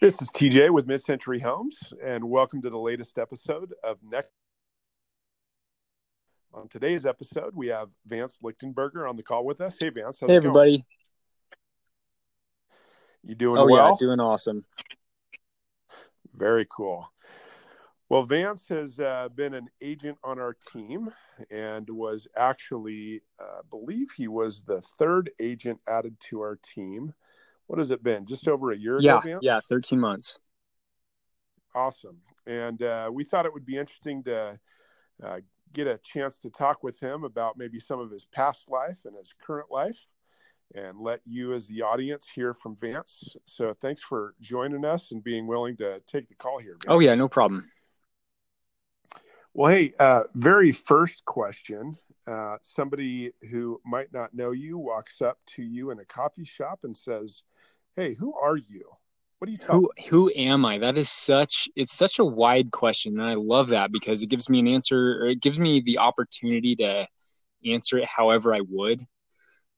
This is TJ with Mid Century Homes, and welcome to the latest episode of Next. On today's episode, we have Vance Lichtenberger on the call with us. Hey, Vance. hey, everybody. Going? You doing oh, well? yeah, doing awesome. Very cool. Well, Vance has uh, been an agent on our team and was actually, uh, believe he was the third agent added to our team what has it been? Just over a year yeah, ago, Vance? Yeah, 13 months. Awesome. And uh, we thought it would be interesting to uh, get a chance to talk with him about maybe some of his past life and his current life and let you, as the audience, hear from Vance. So thanks for joining us and being willing to take the call here. Vance. Oh, yeah, no problem. Well, hey, uh, very first question. Uh, somebody who might not know you walks up to you in a coffee shop and says, hey, who are you? What are you talking? Who who am I? That is such it's such a wide question, and I love that because it gives me an answer, or it gives me the opportunity to answer it however I would.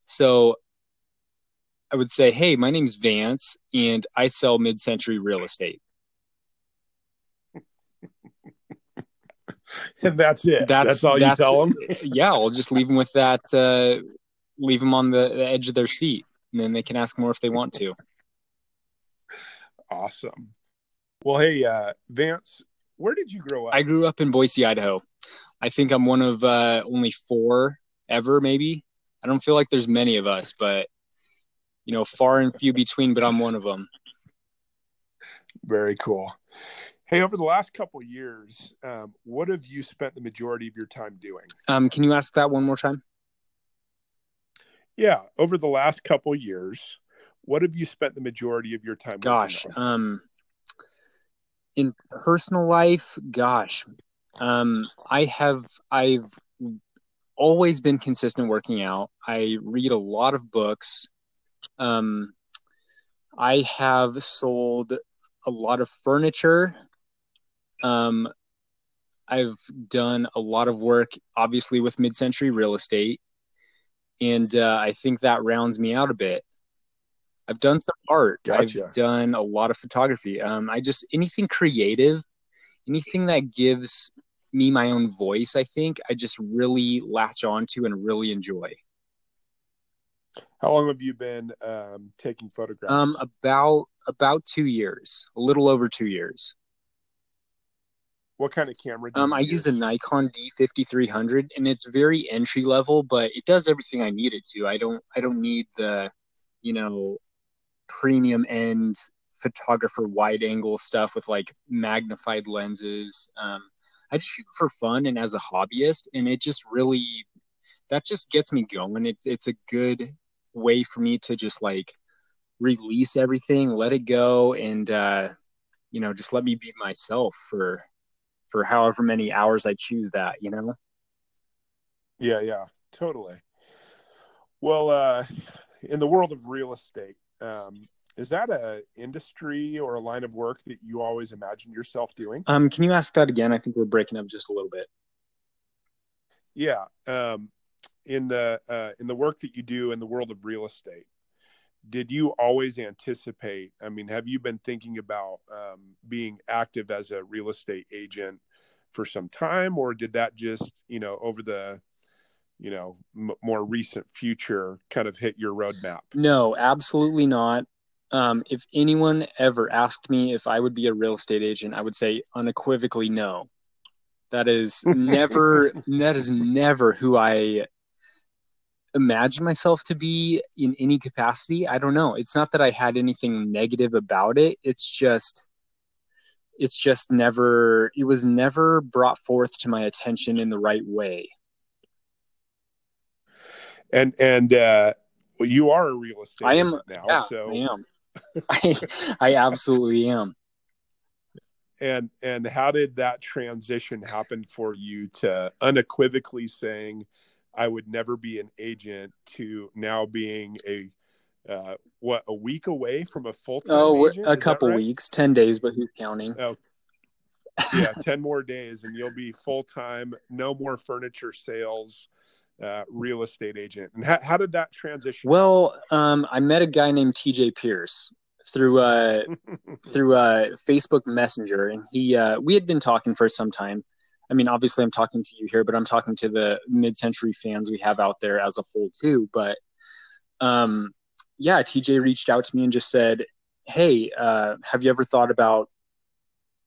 So I would say, hey, my name's Vance, and I sell mid-century real estate. and that's it. That's, that's all that's, you tell them. yeah, we'll just leave them with that. Uh, leave them on the, the edge of their seat, and then they can ask more if they want to. Awesome. Well, hey, uh, Vance, where did you grow up? I grew up in Boise, Idaho. I think I'm one of uh, only four ever, maybe. I don't feel like there's many of us, but you know, far and few between. But I'm one of them. Very cool. Hey, over the last couple years, um, what have you spent the majority of your time doing? Um, can you ask that one more time? Yeah, over the last couple years, what have you spent the majority of your time gosh um in personal life gosh um i have i've always been consistent working out i read a lot of books um i have sold a lot of furniture um i've done a lot of work obviously with mid-century real estate and uh, i think that rounds me out a bit I've done some art. Gotcha. I've done a lot of photography. Um, I just anything creative, anything that gives me my own voice. I think I just really latch onto and really enjoy. How long have you been um, taking photographs? Um, about about two years, a little over two years. What kind of camera? Do you um, I use? use a Nikon D5300, and it's very entry level, but it does everything I need it to. I don't I don't need the, you know, premium end photographer wide angle stuff with like magnified lenses. Um, I just shoot for fun and as a hobbyist, and it just really that just gets me going. It's it's a good way for me to just like release everything, let it go, and uh, you know just let me be myself for for however many hours I choose that. You know. Yeah, yeah, totally. Well, uh, in the world of real estate, um, is that a industry or a line of work that you always imagined yourself doing? Um, can you ask that again? I think we're breaking up just a little bit. Yeah. Um, in the uh, in the work that you do in the world of real estate, did you always anticipate? I mean, have you been thinking about um, being active as a real estate agent for some time, or did that just you know over the you know m- more recent future kind of hit your roadmap no absolutely not um, if anyone ever asked me if i would be a real estate agent i would say unequivocally no that is never that is never who i imagine myself to be in any capacity i don't know it's not that i had anything negative about it it's just it's just never it was never brought forth to my attention in the right way and and uh, well, you are a real estate. I am now. Yeah, so I am. I, I absolutely am. And and how did that transition happen for you to unequivocally saying, "I would never be an agent," to now being a uh, what a week away from a full time? Oh, agent? a couple right? weeks, ten days, but who's counting? Oh, yeah, ten more days, and you'll be full time. No more furniture sales uh, real estate agent. And how, how did that transition? Well, um, I met a guy named TJ Pierce through uh through uh Facebook Messenger, and he uh, we had been talking for some time. I mean, obviously, I'm talking to you here, but I'm talking to the mid-century fans we have out there as a whole too. But um, yeah, TJ reached out to me and just said, "Hey, uh, have you ever thought about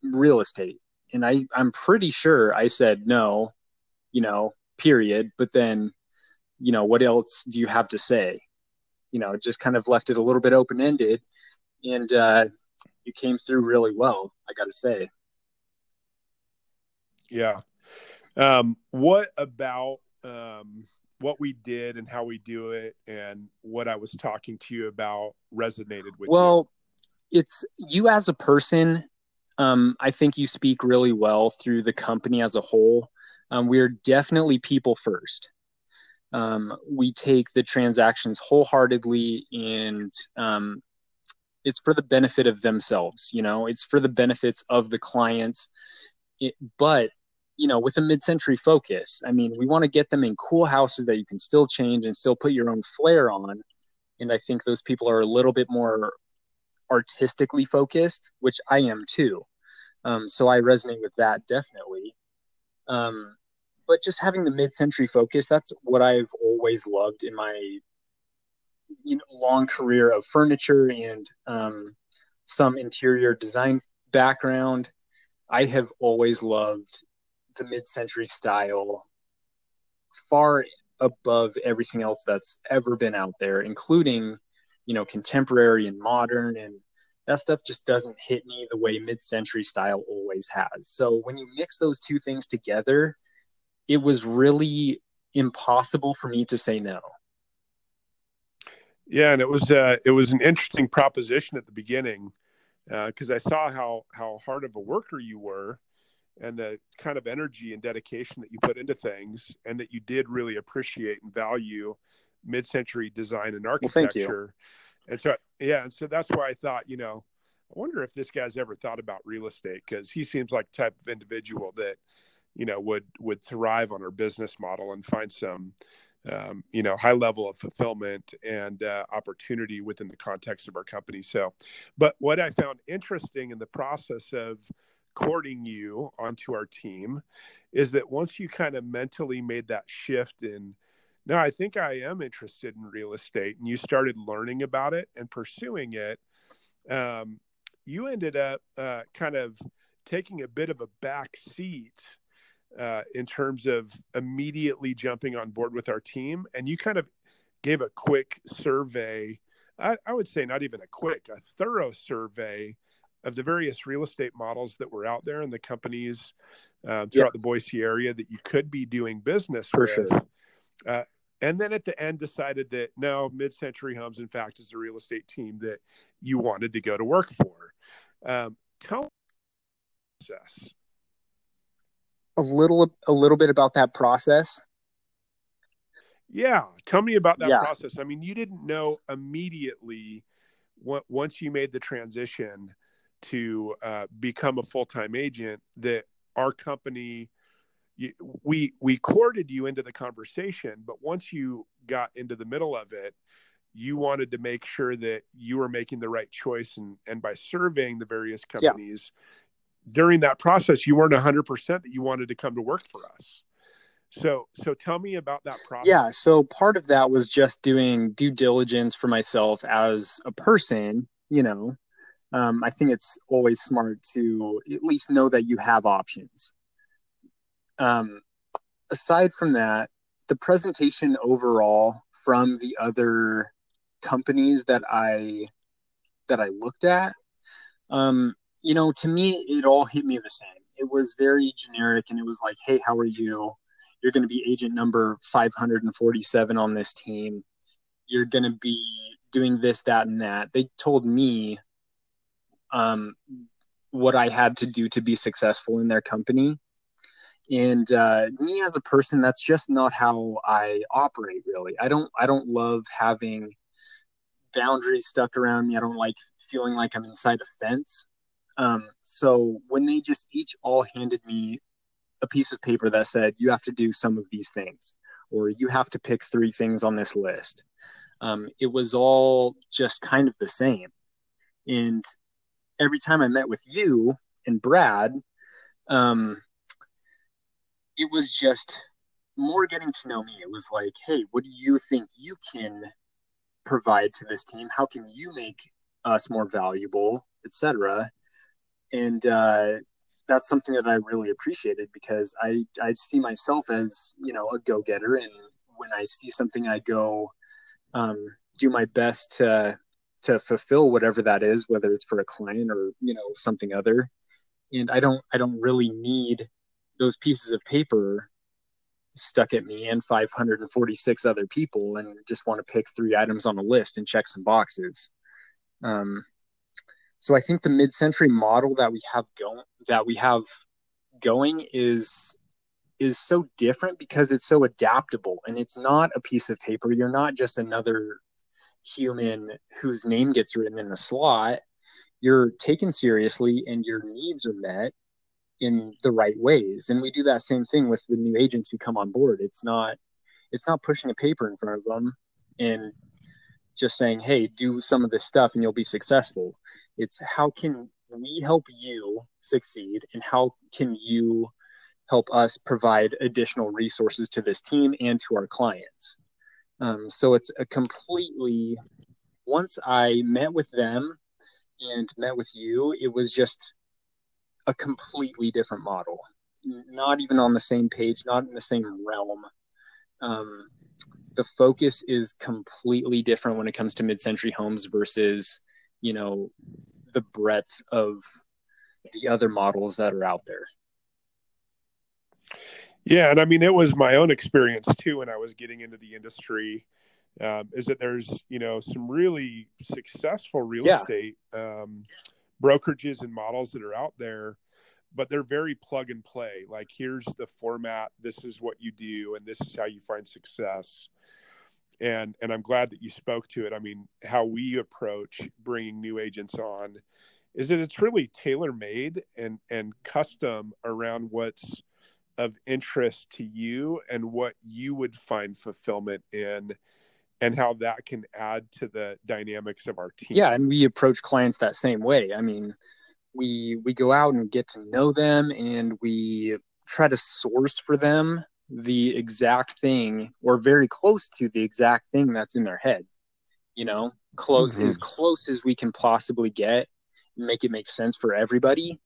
real estate?" And I I'm pretty sure I said no, you know, period. But then, you know, what else do you have to say? You know, just kind of left it a little bit open ended and uh, you came through really well. I got to say. Yeah. Um, what about um, what we did and how we do it, and what I was talking to you about resonated with well, you? it's you as a person. Um, I think you speak really well through the company as a whole. Um, we're definitely people first. Um, we take the transactions wholeheartedly and um, it's for the benefit of themselves you know it's for the benefits of the clients it, but you know with a mid-century focus i mean we want to get them in cool houses that you can still change and still put your own flair on and i think those people are a little bit more artistically focused which i am too. Um, so i resonate with that definitely. Um, but just having the mid-century focus that's what i've always loved in my you know, long career of furniture and um, some interior design background, I have always loved the mid-century style far above everything else that's ever been out there, including you know contemporary and modern and that stuff just doesn't hit me the way mid-century style always has. So when you mix those two things together, it was really impossible for me to say no. Yeah, and it was uh, it was an interesting proposition at the beginning because uh, I saw how how hard of a worker you were, and the kind of energy and dedication that you put into things, and that you did really appreciate and value mid-century design and architecture. Well, and so, yeah, and so that's why I thought, you know, I wonder if this guy's ever thought about real estate because he seems like the type of individual that, you know, would would thrive on our business model and find some um, you know high level of fulfillment and uh, opportunity within the context of our company. So but what i found interesting in the process of courting you onto our team is that once you kind of mentally made that shift in now i think i am interested in real estate and you started learning about it and pursuing it um, you ended up uh, kind of taking a bit of a back seat uh, in terms of immediately jumping on board with our team. And you kind of gave a quick survey. I, I would say not even a quick, a thorough survey of the various real estate models that were out there and the companies uh, throughout yeah. the Boise area that you could be doing business For with. Sure. Uh, and then at the end decided that no, Mid Century Homes, in fact, is a real estate team that you wanted to go to work for. Um, tell process a little a little bit about that process? Yeah, tell me about that yeah. process. I mean, you didn't know immediately once you made the transition to uh, become a full time agent that our company you, we we courted you into the conversation, but once you got into the middle of it, you wanted to make sure that you were making the right choice, and and by surveying the various companies. Yeah during that process you weren't 100% that you wanted to come to work for us. So so tell me about that process. Yeah so part of that was just doing due diligence for myself as a person you know. Um, i think it's always smart to at least know that you have options. Um, aside from that the presentation overall from the other companies that i that i looked at um, you know, to me, it all hit me the same. It was very generic, and it was like, "Hey, how are you? You're going to be agent number 547 on this team. You're going to be doing this, that, and that." They told me um, what I had to do to be successful in their company, and uh, me as a person, that's just not how I operate. Really, I don't. I don't love having boundaries stuck around me. I don't like feeling like I'm inside a fence. Um, so when they just each all handed me a piece of paper that said, you have to do some of these things, or you have to pick three things on this list, um, it was all just kind of the same. And every time I met with you and Brad, um, it was just more getting to know me. It was like, hey, what do you think you can provide to this team? How can you make us more valuable, etc. And uh, that's something that I really appreciated because I I see myself as you know a go getter, and when I see something, I go um, do my best to to fulfill whatever that is, whether it's for a client or you know something other. And I don't I don't really need those pieces of paper stuck at me and 546 other people and just want to pick three items on a list and check some boxes. Um, so I think the mid-century model that we have going that we have going is is so different because it's so adaptable and it's not a piece of paper. You're not just another human whose name gets written in a slot. You're taken seriously and your needs are met in the right ways. And we do that same thing with the new agents who come on board. It's not it's not pushing a paper in front of them and just saying, "Hey, do some of this stuff and you'll be successful." It's how can we help you succeed and how can you help us provide additional resources to this team and to our clients. Um, so it's a completely once I met with them and met with you, it was just a completely different model. Not even on the same page, not in the same realm. Um, the focus is completely different when it comes to mid-century homes versus, you know, the breadth of the other models that are out there. Yeah, and I mean it was my own experience too when I was getting into the industry. Um, is that there's you know some really successful real yeah. estate um, brokerages and models that are out there but they're very plug and play. Like, here's the format. This is what you do, and this is how you find success. And and I'm glad that you spoke to it. I mean, how we approach bringing new agents on is that it's really tailor made and and custom around what's of interest to you and what you would find fulfillment in and how that can add to the dynamics of our team. Yeah, and we approach clients that same way. I mean, we we go out and get to know them and we try to source for them the exact thing or very close to the exact thing that's in their head you know? Close mm-hmm. as close as we can possibly get make it make sense for everybody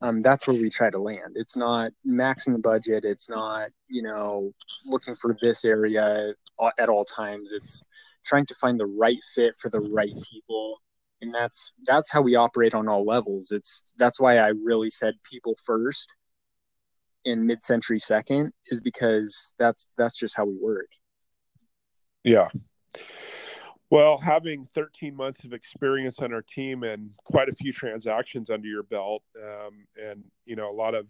um, that's where we try to land. It's not maxing the budget. It's not you know looking for this area at all times. It's trying to find the right fit for the right people and that's that's how we operate on all levels. It's that's why i really said people first in mid-century second is because that's that's just how we work. Yeah. Well having 13 months of experience on our team and quite a few transactions under your belt um, and you know a lot of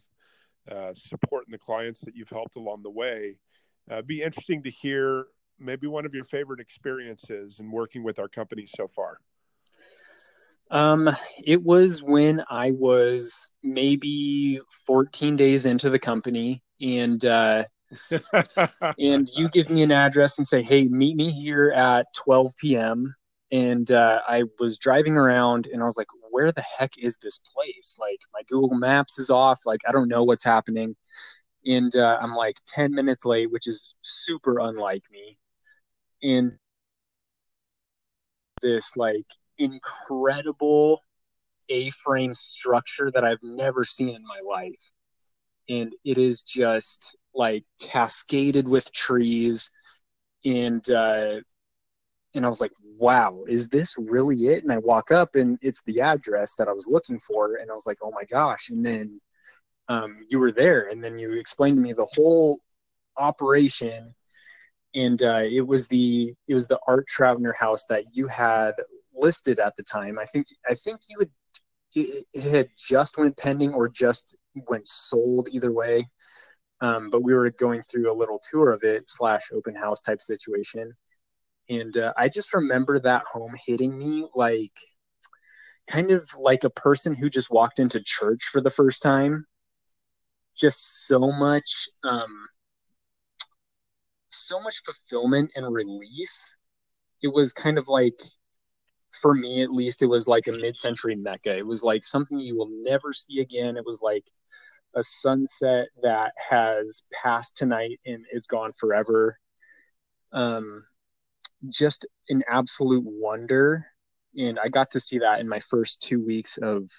uh, supporting the clients that you've helped along the way uh, be interesting to hear maybe one of your favorite experiences in working with our company so far um, it was when I was maybe 14 days into the company, and uh, and you give me an address and say, "Hey, meet me here at 12 p.m." And uh, I was driving around, and I was like, "Where the heck is this place? Like, my Google Maps is off. Like, I don't know what's happening." And uh, I'm like 10 minutes late, which is super unlike me. And this like incredible A-frame structure that I've never seen in my life. And it is just like cascaded with trees and uh and I was like, wow, is this really it? And I walk up and it's the address that I was looking for. And I was like, oh my gosh. And then um, you were there. And then you explained to me the whole operation. And uh, it was the it was the Art Troutner house that you had listed at the time. I think I think you would it, had just went pending or just went sold either way. Um, but we were going through a little tour of it slash open house type situation, and uh, I just remember that home hitting me like kind of like a person who just walked into church for the first time. Just so much, um, so much fulfillment and release. It was kind of like for me at least, it was like a mid-century mecca. It was like something you will never see again. It was like a sunset that has passed tonight and is gone forever. Um, just an absolute wonder, and I got to see that in my first two weeks of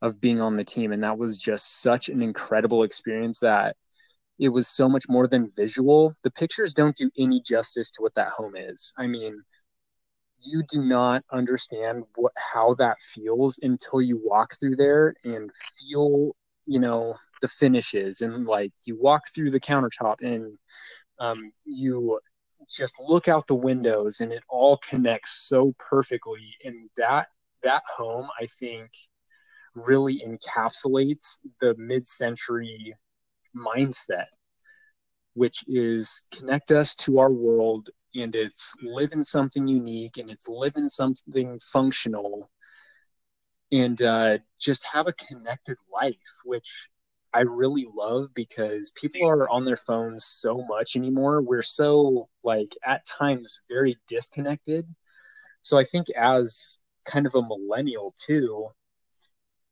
of being on the team, and that was just such an incredible experience that it was so much more than visual. The pictures don't do any justice to what that home is. I mean, you do not understand what how that feels until you walk through there and feel, you know, the finishes and like you walk through the countertop and um, you just look out the windows and it all connects so perfectly. And that that home i think really encapsulates the mid-century mindset, which is connect us to our world and it's living something unique and it's living something functional and uh, just have a connected life, which I really love because people are on their phones so much anymore. We're so like at times very disconnected. So I think as kind of a millennial too,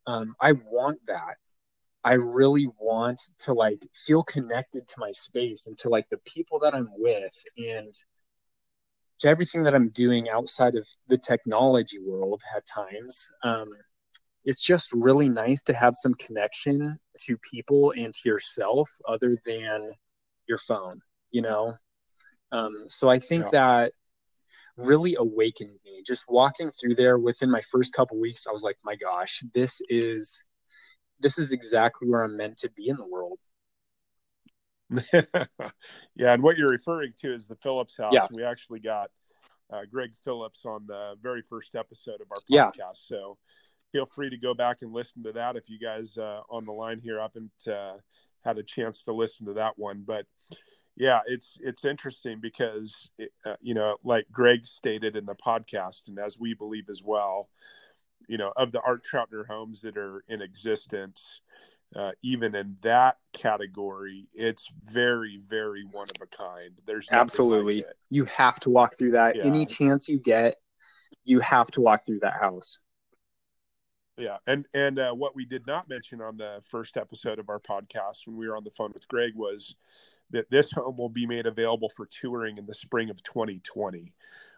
um, I want that. I really want to like feel connected to my space and to like the people that I'm with and to everything that I'm doing outside of the technology world at times. Um, it's just really nice to have some connection to people and to yourself other than your phone, you know? Um, so I think yeah. that really awakened me. Just walking through there within my first couple weeks, I was like, my gosh, this is this is exactly where I'm meant to be in the world. yeah, and what you're referring to is the Phillips house. Yeah. We actually got uh, Greg Phillips on the very first episode of our podcast. Yeah. So feel free to go back and listen to that if you guys uh, on the line here haven't uh, had a chance to listen to that one. But yeah, it's it's interesting because it, uh, you know, like Greg stated in the podcast, and as we believe as well, you know, of the Art Troutner homes that are in existence, uh, even in that category, it's very, very one of a kind. There's absolutely like you have to walk through that. Yeah. Any chance you get, you have to walk through that house. Yeah, and and uh, what we did not mention on the first episode of our podcast when we were on the phone with Greg was that this home will be made available for touring in the spring of 2020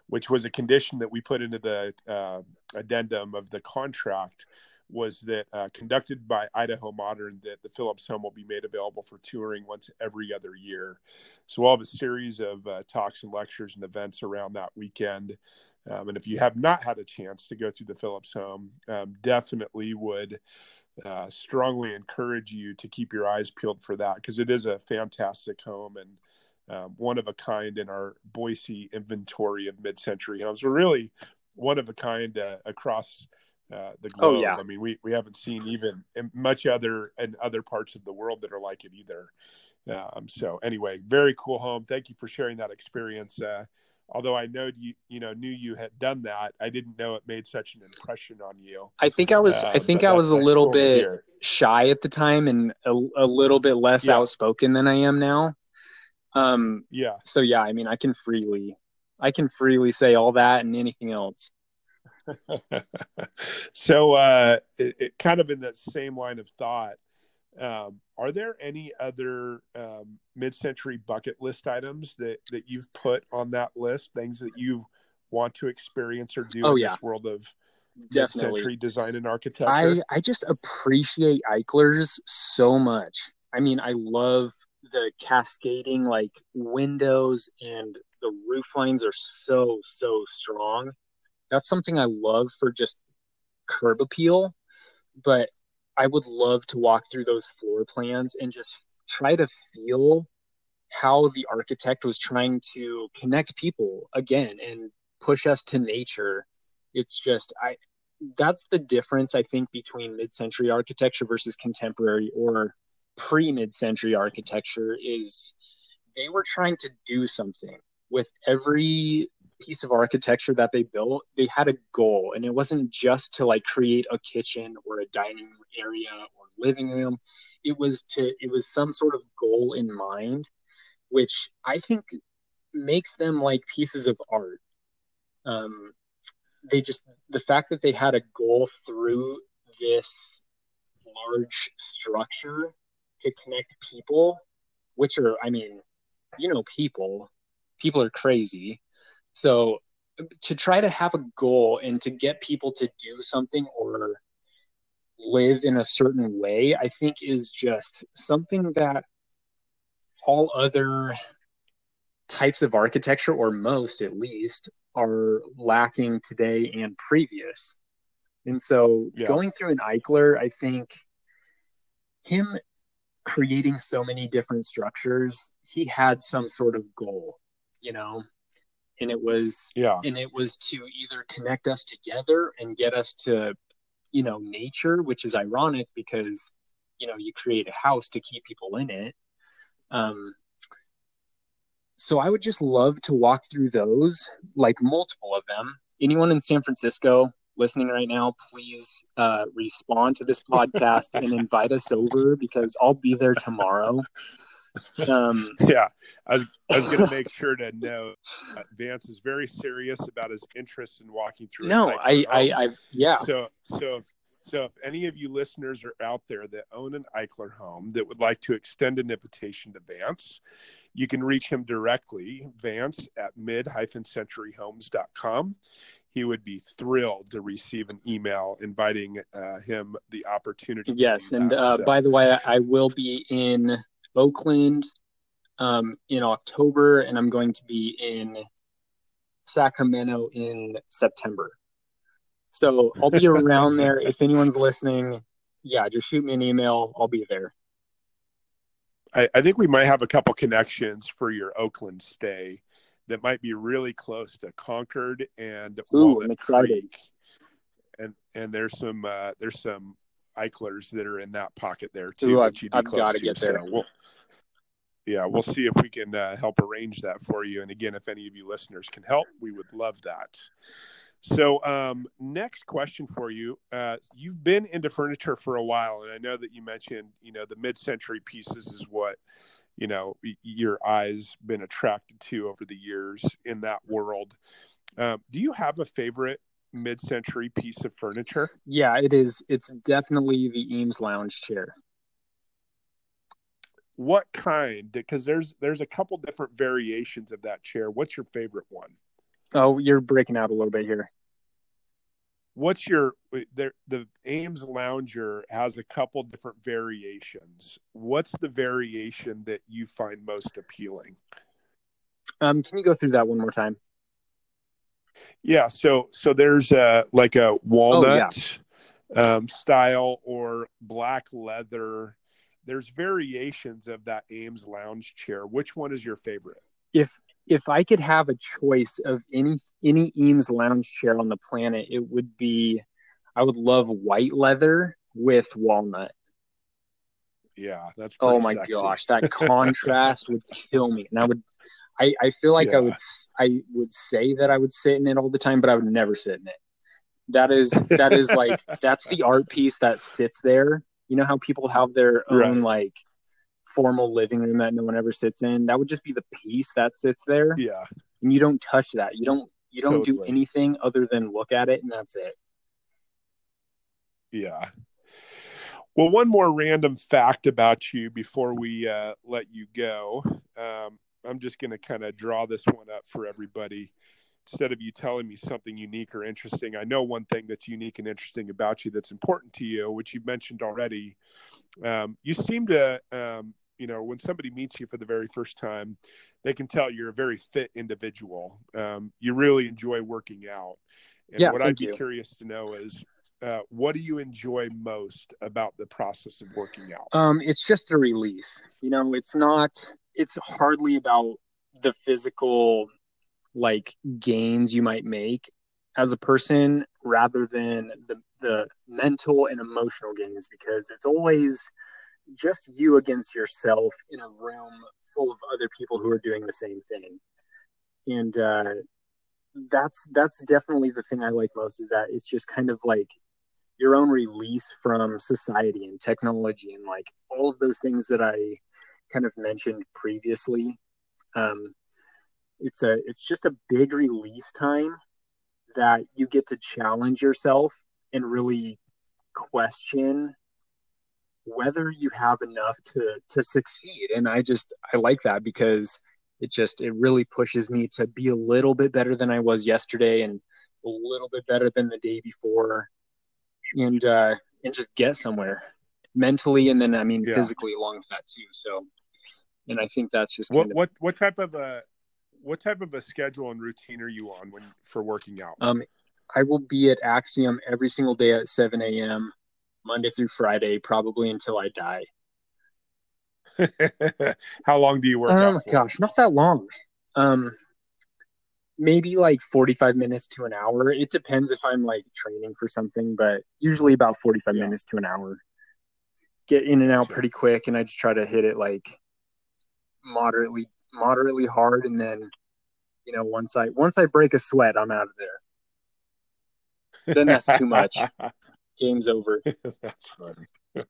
which was a condition that we put into the uh, addendum of the contract was that uh, conducted by Idaho Modern that the Phillips home will be made available for touring once every other year. So we'll have a series of uh, talks and lectures and events around that weekend. Um, and if you have not had a chance to go through the Phillips home, um, definitely would uh, strongly encourage you to keep your eyes peeled for that because it is a fantastic home and um, one of a kind in our Boise inventory of mid-century homes. We're really one of a kind uh, across uh, the globe. Oh, yeah. I mean, we, we haven't seen even much other in other parts of the world that are like it either. Um, so anyway, very cool home. Thank you for sharing that experience. Uh, although I know you, you know, knew you had done that, I didn't know it made such an impression on you. I think I was, I uh, think I was a little cool bit shy at the time and a, a little bit less yeah. outspoken than I am now. Um, yeah. So yeah, I mean, I can freely, I can freely say all that and anything else. so, uh, it, it, kind of in that same line of thought, um, are there any other um, mid-century bucket list items that that you've put on that list? Things that you want to experience or do oh, in yeah. this world of Definitely. mid-century design and architecture? I I just appreciate Eichler's so much. I mean, I love the cascading like windows and the roof lines are so so strong. That's something I love for just curb appeal, but I would love to walk through those floor plans and just try to feel how the architect was trying to connect people again and push us to nature. It's just I that's the difference I think between mid-century architecture versus contemporary or pre mid century architecture is they were trying to do something with every piece of architecture that they built they had a goal and it wasn't just to like create a kitchen or a dining area or living room it was to it was some sort of goal in mind which i think makes them like pieces of art um they just the fact that they had a goal through this large structure to connect people, which are, I mean, you know, people, people are crazy. So to try to have a goal and to get people to do something or live in a certain way, I think is just something that all other types of architecture, or most at least, are lacking today and previous. And so yeah. going through an Eichler, I think him creating so many different structures, he had some sort of goal, you know, and it was yeah, and it was to either connect us together and get us to, you know, nature, which is ironic because, you know, you create a house to keep people in it. Um, so I would just love to walk through those, like multiple of them. Anyone in San Francisco, listening right now, please uh, respond to this podcast and invite us over because I'll be there tomorrow. Um, yeah, I was, I was going to make sure to know uh, Vance is very serious about his interest in walking through. No, I, I, I, yeah. So, so if, so if any of you listeners are out there that own an Eichler home that would like to extend an invitation to Vance, you can reach him directly, Vance at mid-centuryhomes.com he would be thrilled to receive an email inviting uh, him the opportunity. Yes, and uh, so. by the way, I will be in Oakland um, in October, and I'm going to be in Sacramento in September. So I'll be around there. If anyone's listening, yeah, just shoot me an email. I'll be there. I, I think we might have a couple connections for your Oakland stay that might be really close to Concord and Ooh, Walnut I'm excited. Creek. And and there's some uh, there's some Eichlers that are in that pocket there too. Ooh, I've, I've got to get there. So we'll, yeah, we'll see if we can uh, help arrange that for you. And again, if any of you listeners can help, we would love that. So, um, next question for you. Uh, you've been into furniture for a while, and I know that you mentioned, you know, the mid-century pieces is what you know your eyes been attracted to over the years in that world. Um, do you have a favorite mid-century piece of furniture? Yeah, it is. It's definitely the Eames lounge chair. What kind? Because there's there's a couple different variations of that chair. What's your favorite one? Oh, you're breaking out a little bit here what's your there the Eames lounger has a couple different variations what's the variation that you find most appealing um can you go through that one more time yeah so so there's a like a walnut oh, yeah. um, style or black leather there's variations of that Eames lounge chair which one is your favorite if if I could have a choice of any any Eames lounge chair on the planet, it would be I would love white leather with walnut. Yeah, that's oh my sexy. gosh, that contrast would kill me, and I would. I, I feel like yeah. I would I would say that I would sit in it all the time, but I would never sit in it. That is that is like that's the art piece that sits there. You know how people have their own right. like formal living room that no one ever sits in. That would just be the piece that sits there. Yeah. And you don't touch that. You don't you don't totally. do anything other than look at it and that's it. Yeah. Well, one more random fact about you before we uh, let you go. Um, I'm just going to kind of draw this one up for everybody. Instead of you telling me something unique or interesting, I know one thing that's unique and interesting about you that's important to you, which you've mentioned already. Um, you seem to um, you know when somebody meets you for the very first time they can tell you're a very fit individual um, you really enjoy working out and yeah, what i'd be you. curious to know is uh, what do you enjoy most about the process of working out um, it's just a release you know it's not it's hardly about the physical like gains you might make as a person rather than the the mental and emotional gains because it's always just you against yourself in a room full of other people who are doing the same thing. And uh, that's that's definitely the thing i like most is that it's just kind of like your own release from society and technology and like all of those things that i kind of mentioned previously um, it's a it's just a big release time that you get to challenge yourself and really question whether you have enough to to succeed. And i just i like that because it just it really pushes me to be a little bit better than i was yesterday and a little bit better than the day before and uh and just get somewhere mentally and then i mean yeah. physically along with that too so and i think that's just what of, what what type of a what type of a schedule and routine are you on when for working out um i will be at axiom every single day at 7 a.m monday through friday probably until i die how long do you work Oh um, gosh not that long um maybe like 45 minutes to an hour. It depends if I'm like training for something, but usually about 45 yeah. minutes to an hour. Get in and out pretty quick and I just try to hit it like moderately moderately hard and then you know once I once I break a sweat, I'm out of there. Then that's too much. Game's over. that's funny.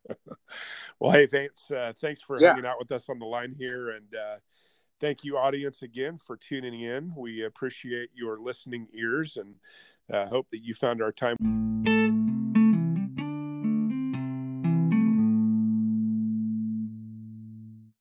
well, hey, thanks uh, thanks for yeah. hanging out with us on the line here and uh thank you, audience, again for tuning in. We appreciate your listening ears and uh, hope that you found our time.